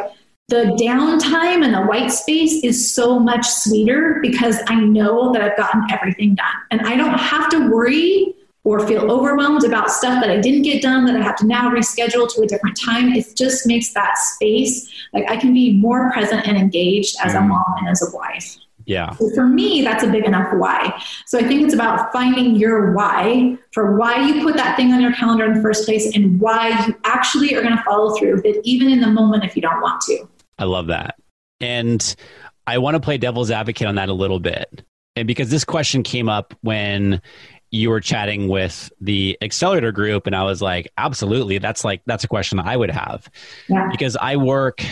the downtime and the white space is so much sweeter because I know that I've gotten everything done. And I don't have to worry or feel overwhelmed about stuff that I didn't get done that I have to now reschedule to a different time. It just makes that space like I can be more present and engaged as a mm. mom and as a wife. Yeah. So for me, that's a big enough why. So I think it's about finding your why for why you put that thing on your calendar in the first place and why you actually are going to follow through with it, even in the moment if you don't want to. I love that. And I want to play devil's advocate on that a little bit. And because this question came up when you were chatting with the accelerator group and I was like, absolutely. That's like, that's a question I would have Yeah. because I work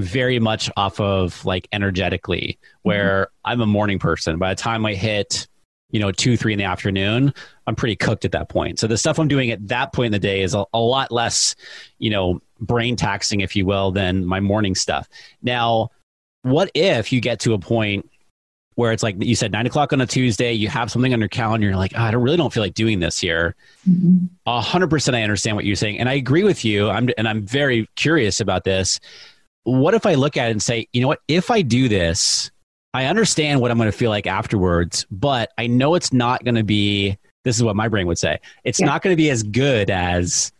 very much off of like energetically where I'm a morning person. By the time I hit, you know, two, three in the afternoon, I'm pretty cooked at that point. So the stuff I'm doing at that point in the day is a, a lot less, you know, brain taxing, if you will, than my morning stuff. Now, what if you get to a point where it's like you said, nine o'clock on a Tuesday, you have something on your calendar, you're like, oh, I don't, really don't feel like doing this here. Mhm. A hundred percent, I understand what you're saying, and I agree with you. I'm and I'm very curious about this. What if I look at it and say, you know what? If I do this, I understand what I'm going to feel like afterwards, but I know it's not going to be. This is what my brain would say. It's Yeah. not going to be as good as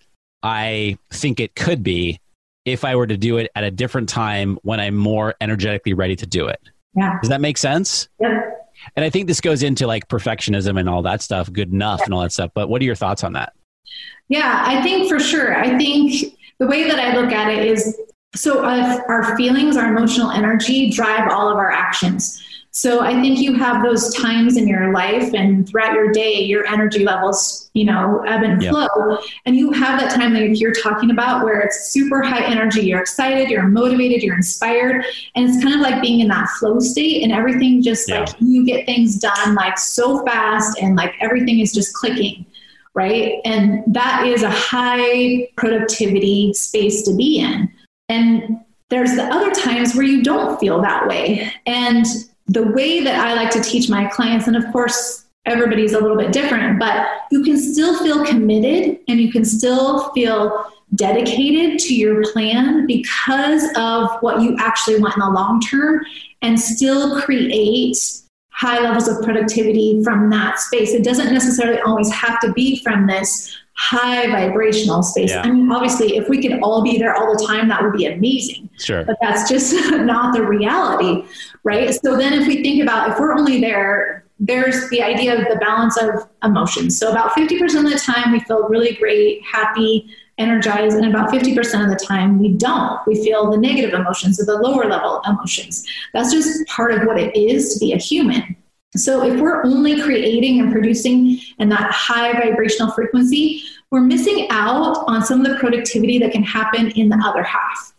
I think it could be if I were to do it at a different time when I'm more energetically ready to do it. Yeah. Does that make sense? Yep. And I think this goes into like perfectionism and all that stuff, good enough and all that stuff. But what are your thoughts on that? Yeah, I think for sure. I think the way that I look at it is so uh, our feelings, our emotional energy drive all of our actions. So I think you have those times in your life and throughout your day, your energy levels, you know, ebb and Yeah. flow. And you have that time that you're talking about where it's super high energy. You're excited, you're motivated, you're inspired. And it's kind of like being in that flow state and everything just Yeah. like you get things done like so fast and like everything is just clicking right? And that is a high productivity space to be in. And there's the other times where you don't feel that way. And the way that I like to teach my clients, and of course, everybody's a little bit different, but you can still feel committed and you can still feel dedicated to your plan because of what you actually want in the long term and still create high levels of productivity from that space. It doesn't necessarily always have to be from this high vibrational space. Yeah. I mean, obviously, if we could all be there all the time, that would be amazing Sure. but that's just not the reality, right? So then if we think about if we're only there, there's the idea of the balance of emotions. So about 50% of the time we feel really great, happy, energized, and about 50% of the time we don't. We feel the negative emotions or the lower level emotions. That's just part of what it is to be a human. So if we're only creating and producing in that high vibrational frequency, we're missing out on some of the productivity that can happen in the other half.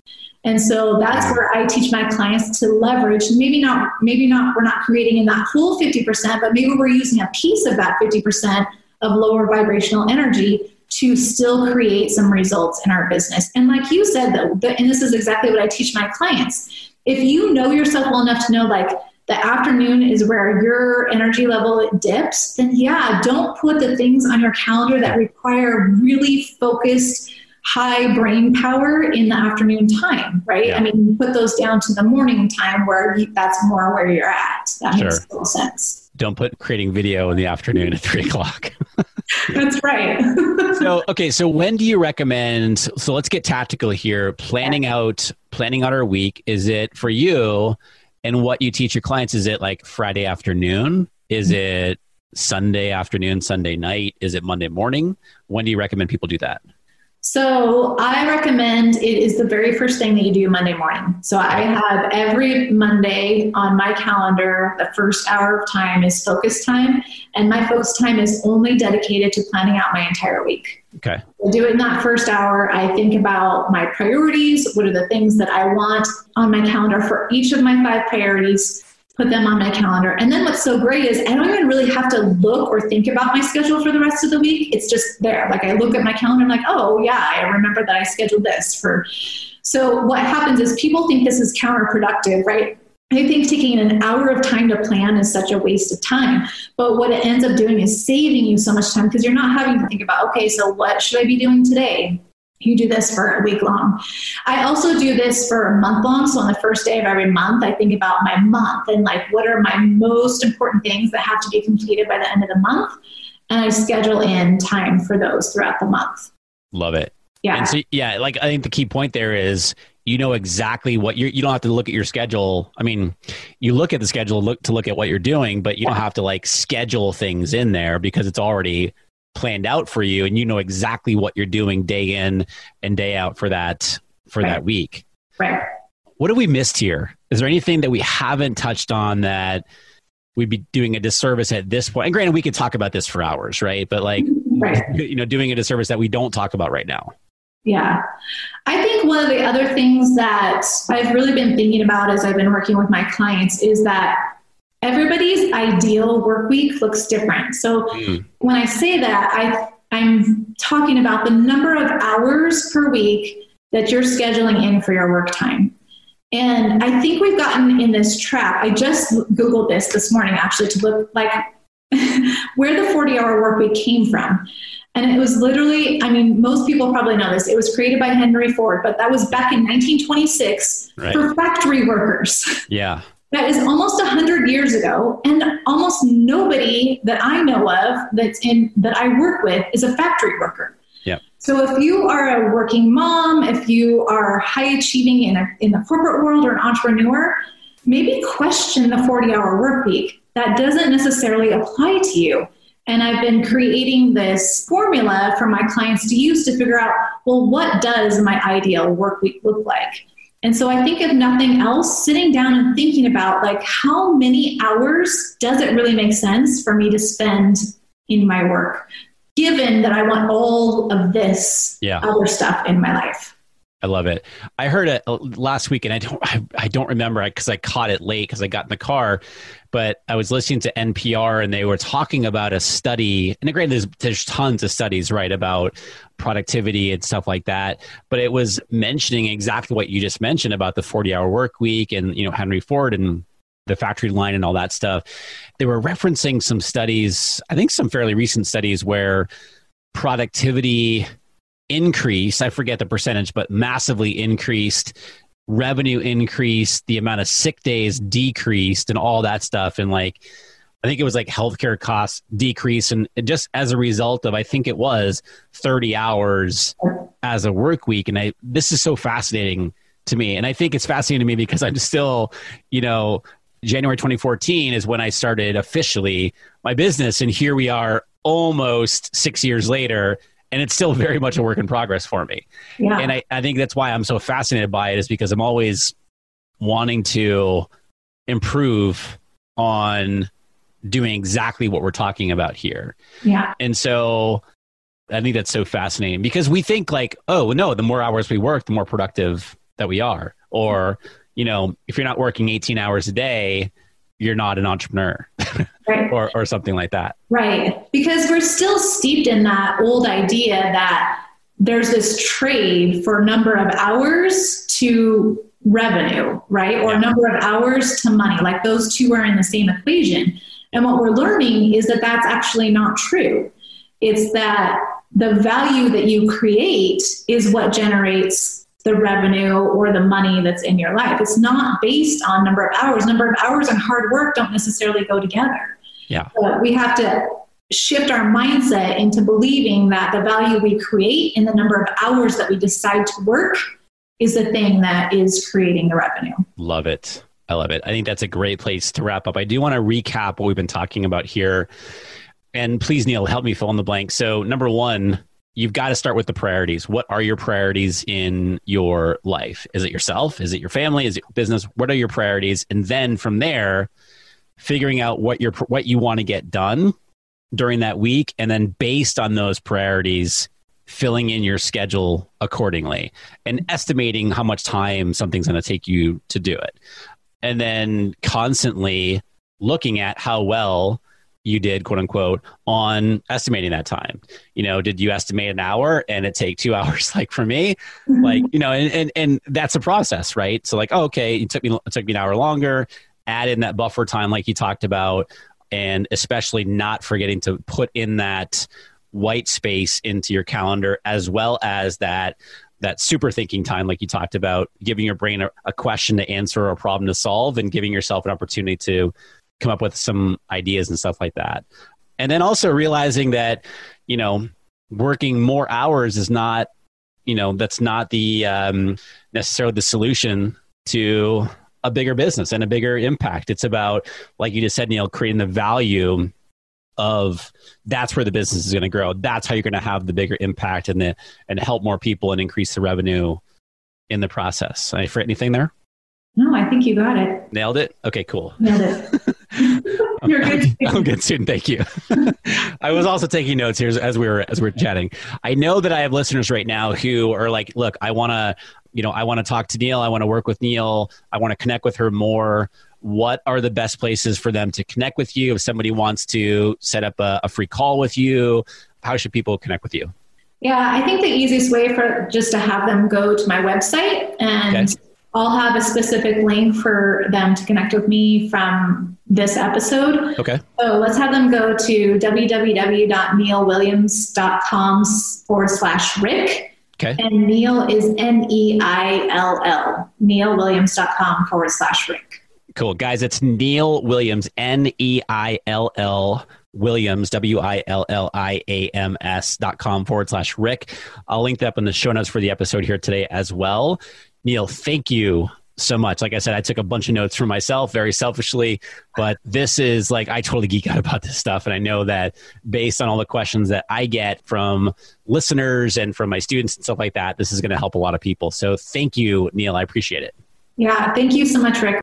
And so that's where I teach my clients to leverage. Maybe not, maybe not, we're not creating in that whole 50%, but maybe we're using a piece of that 50% of lower vibrational energy to still create some results in our business. And like you said, though, and this is exactly what I teach my clients. If you know yourself well enough to know, like, the afternoon is where your energy level dips, then yeah, don't put the things on your calendar that require really focused, high brain power in the afternoon time, right? Yeah. I mean, put those down to the morning time where you, that's more where you're at. That Sure. makes total sense. Don't put creating video in the afternoon at three o'clock. That's right. so okay so when do you recommend so let's get tactical here planning out planning out our week is it for you and what you teach your clients is it like friday afternoon is mm-hmm. it sunday afternoon sunday night is it monday morning when do you recommend people do that So I recommend it is the very first thing that you do Monday morning. So I have every Monday on my calendar, the first hour of time is focus time. And my focus time is only dedicated to planning out my entire week. Okay I do it in that first hour. I think about my priorities. What are the things that I want on my calendar for each of my five priorities? Put them on my calendar. And then what's so great is I don't even really have to look or think about my schedule for the rest of the week. It's just there. Like I look at my calendar, I'm like, oh, yeah, I remember that I scheduled this for. So what happens is people think this is counterproductive, right? I think taking an hour of time to plan is such a waste of time. But what it ends up doing is saving you so much time because you're not having to think about, okay, so what should I be doing today? You do this for a week long. I also do this for a month long. So on the first day of every month, I think about my month and like what are my most important things that have to be completed by the end of the month. And I schedule in time for those throughout the month. love it Yeah. and so yeah like i think the key point there is you know exactly what you're you don't have to look at your schedule i mean you look at the schedule look to look at what you're doing but you don't have to like schedule things in there because it's already planned out for you and you know exactly what you're doing day in and day out for that for that week right. what have we missed here is there anything that we haven't touched on that we'd be doing a disservice at this point. And granted, we could talk about this for hours, right? But like, right. you know, doing a disservice that we don't talk about right now. Yeah. I think one of the other things that I've really been thinking about as I've been working with my clients is that everybody's ideal work week looks different. So mm. when I say that, I I'm talking about the number of hours per week that you're scheduling in for your work time. And I think we've gotten in this trap. I just Googled this this morning actually to look like where the 40 hour work week came from. And it was literally, I mean, most people probably know this. It was created by Henry Ford, but that was back in 1926 right. for factory workers. Yeah. That is almost 100 years ago. And almost nobody that I know of that's in that I work with is a factory worker. Yeah. So if you are a working mom, if you are high achieving in, a, in the corporate world or an entrepreneur, maybe question the 40 hour work week. That doesn't necessarily apply to you. And I've been creating this formula for my clients to use to figure out, well, what does my ideal work week look like? And so I think if nothing else, sitting down and thinking about like how many hours does it really make sense for me to spend in my work? given that I want all of this yeah. other stuff in my life. I love it. I heard it uh, last week, and I don't, I, I don't remember because I caught it late because I got in the car. But I was listening to NPR, and they were talking about a study. And granted, there's, there's tons of studies, right, about productivity and stuff like that. But it was mentioning exactly what you just mentioned about the 40 hour work week, and you know Henry Ford and the factory line and all that stuff. They were referencing some studies, I think some fairly recent studies where productivity increased, I forget the percentage, but massively increased, revenue increased, the amount of sick days decreased, and all that stuff. And like, I think it was like healthcare costs decrease. And just as a result of, I think it was 30 hours as a work week. And I, this is so fascinating to me. And I think it's fascinating to me because I'm still, you know, January 2014 is when I started officially my business. And here we are almost six years later, and it's still very much a work in progress for me. Yeah. And I, I think that's why I'm so fascinated by it, is because I'm always wanting to improve on doing exactly what we're talking about here. Yeah. And so I think that's so fascinating because we think like, oh no, the more hours we work, the more productive that we are. Or you know, if you're not working 18 hours a day, you're not an entrepreneur right. or, or something like that. Right. Because we're still steeped in that old idea that there's this trade for number of hours to revenue, right? Or yeah. number of hours to money. Like those two are in the same equation. And what we're learning is that that's actually not true. It's that the value that you create is what generates the revenue or the money that's in your life. It's not based on number of hours. Number of hours and hard work don't necessarily go together. Yeah. But we have to shift our mindset into believing that the value we create in the number of hours that we decide to work is the thing that is creating the revenue. Love it. I love it. I think that's a great place to wrap up. I do want to recap what we've been talking about here. And please, Neill, help me fill in the blank. So, number one, you've got to start with the priorities. What are your priorities in your life? Is it yourself? Is it your family? Is it business? What are your priorities? And then from there, figuring out what your what you want to get done during that week, and then based on those priorities, filling in your schedule accordingly and estimating how much time something's going to take you to do it, and then constantly looking at how well you did quote unquote on estimating that time. You know did you estimate an hour and it take two hours like for me? Mm-hmm. like you know and, and and that's a process right? So like oh, okay it took me it took me an hour longer. Add in that buffer time like you talked about and especially not forgetting to put in that white space into your calendar as well as that that super thinking time like you talked about giving your brain a, a question to answer or a problem to solve and giving yourself an opportunity to come up with some ideas and stuff like that. And then also realizing that, you know, working more hours is not, you know, that's not the um, necessarily the solution to a bigger business and a bigger impact. It's about, like you just said, Neill, creating the value of that's where the business is going to grow. That's how you're going to have the bigger impact and the and help more people and increase the revenue in the process. I forget anything there? No, I think you got it. Nailed it. Okay, cool. Nailed it. You're good. I'm good soon. Thank you. I was also taking notes here as we were as we are chatting. I know that I have listeners right now who are like, "Look, I want to, you know, I want to talk to Neill. I want to work with Neill. I want to connect with her more." What are the best places for them to connect with you? If somebody wants to set up a, a free call with you, how should people connect with you? Yeah, I think the easiest way for just to have them go to my website and okay. I'll have a specific link for them to connect with me from this episode. Okay. So let's have them go to www.neillwilliams.com forward slash Rick. Okay. And Neill is N E I L L, neillwilliams.com forward slash Rick. Cool. Guys, it's Neill Williams, N E I L L Williams, W I L L I A M S dot com forward slash Rick. I'll link that up in the show notes for the episode here today as well. Neill, thank you so much. Like I said, I took a bunch of notes for myself very selfishly, but this is like I totally geek out about this stuff. And I know that based on all the questions that I get from listeners and from my students and stuff like that, this is going to help a lot of people. So thank you, Neill. I appreciate it. Yeah, thank you so much, Rick.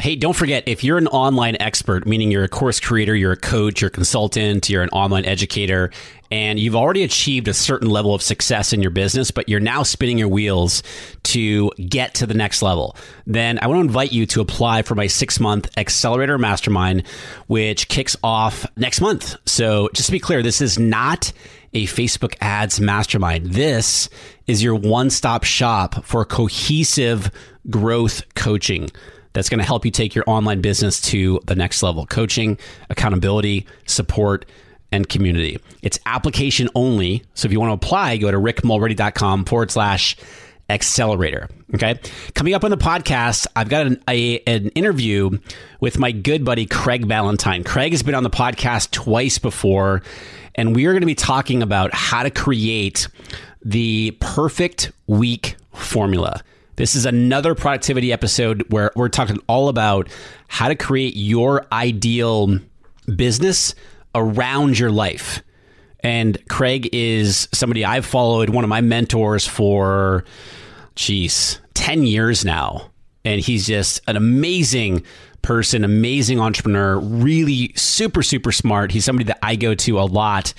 Hey, don't forget if you're an online expert, meaning you're a course creator, you're a coach, you're a consultant, you're an online educator, and you've already achieved a certain level of success in your business, but you're now spinning your wheels to get to the next level, then I want to invite you to apply for my six month accelerator mastermind, which kicks off next month. So just to be clear, this is not a Facebook ads mastermind. This is your one stop shop for cohesive growth coaching that's going to help you take your online business to the next level coaching, accountability, support, and community. It's application only. So if you want to apply, go to rickmulready.com forward slash accelerator. Okay. Coming up on the podcast, I've got an, a, an interview with my good buddy, Craig Ballantyne. Craig has been on the podcast twice before, and we are going to be talking about how to create the perfect week formula. This is another productivity episode where we're talking all about how to create your ideal business around your life. And Craig is somebody I've followed, one of my mentors for, geez, 10 years now. And he's just an amazing person, amazing entrepreneur, really super, super smart. He's somebody that I go to a lot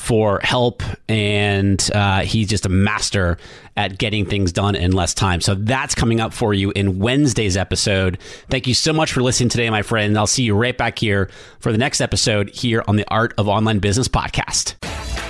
for help, and uh, he's just a master at getting things done in less time. So that's coming up for you in Wednesday's episode. Thank you so much for listening today, my friend. I'll see you right back here for the next episode here on the Art of Online Business podcast.